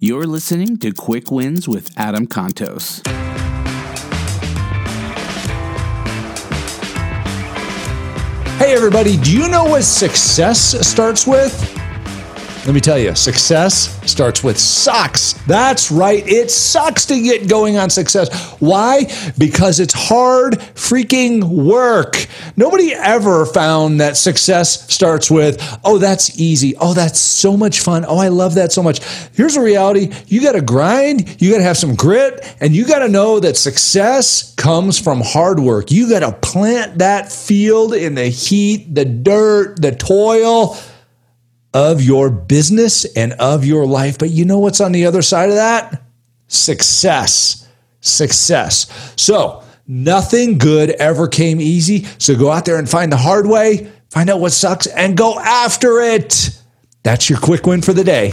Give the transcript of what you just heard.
You're listening to Quick Wins with Adam Contos. Hey, everybody, do you know what success starts with? Let me tell you, success starts with sucks. That's right. It sucks to get going on success. Why? Because it's hard freaking work. Nobody ever found that success starts with, oh, that's easy. Oh, that's so much fun. Oh, I love that so much. Here's the reality you got to grind, you got to have some grit, and you got to know that success comes from hard work. You got to plant that field in the heat, the dirt, the toil of your business and of your life. But you know what's on the other side of that? Success. Success. So, nothing good ever came easy. So, go out there and find the hard way, find out what sucks, and go after it. That's your quick win for the day.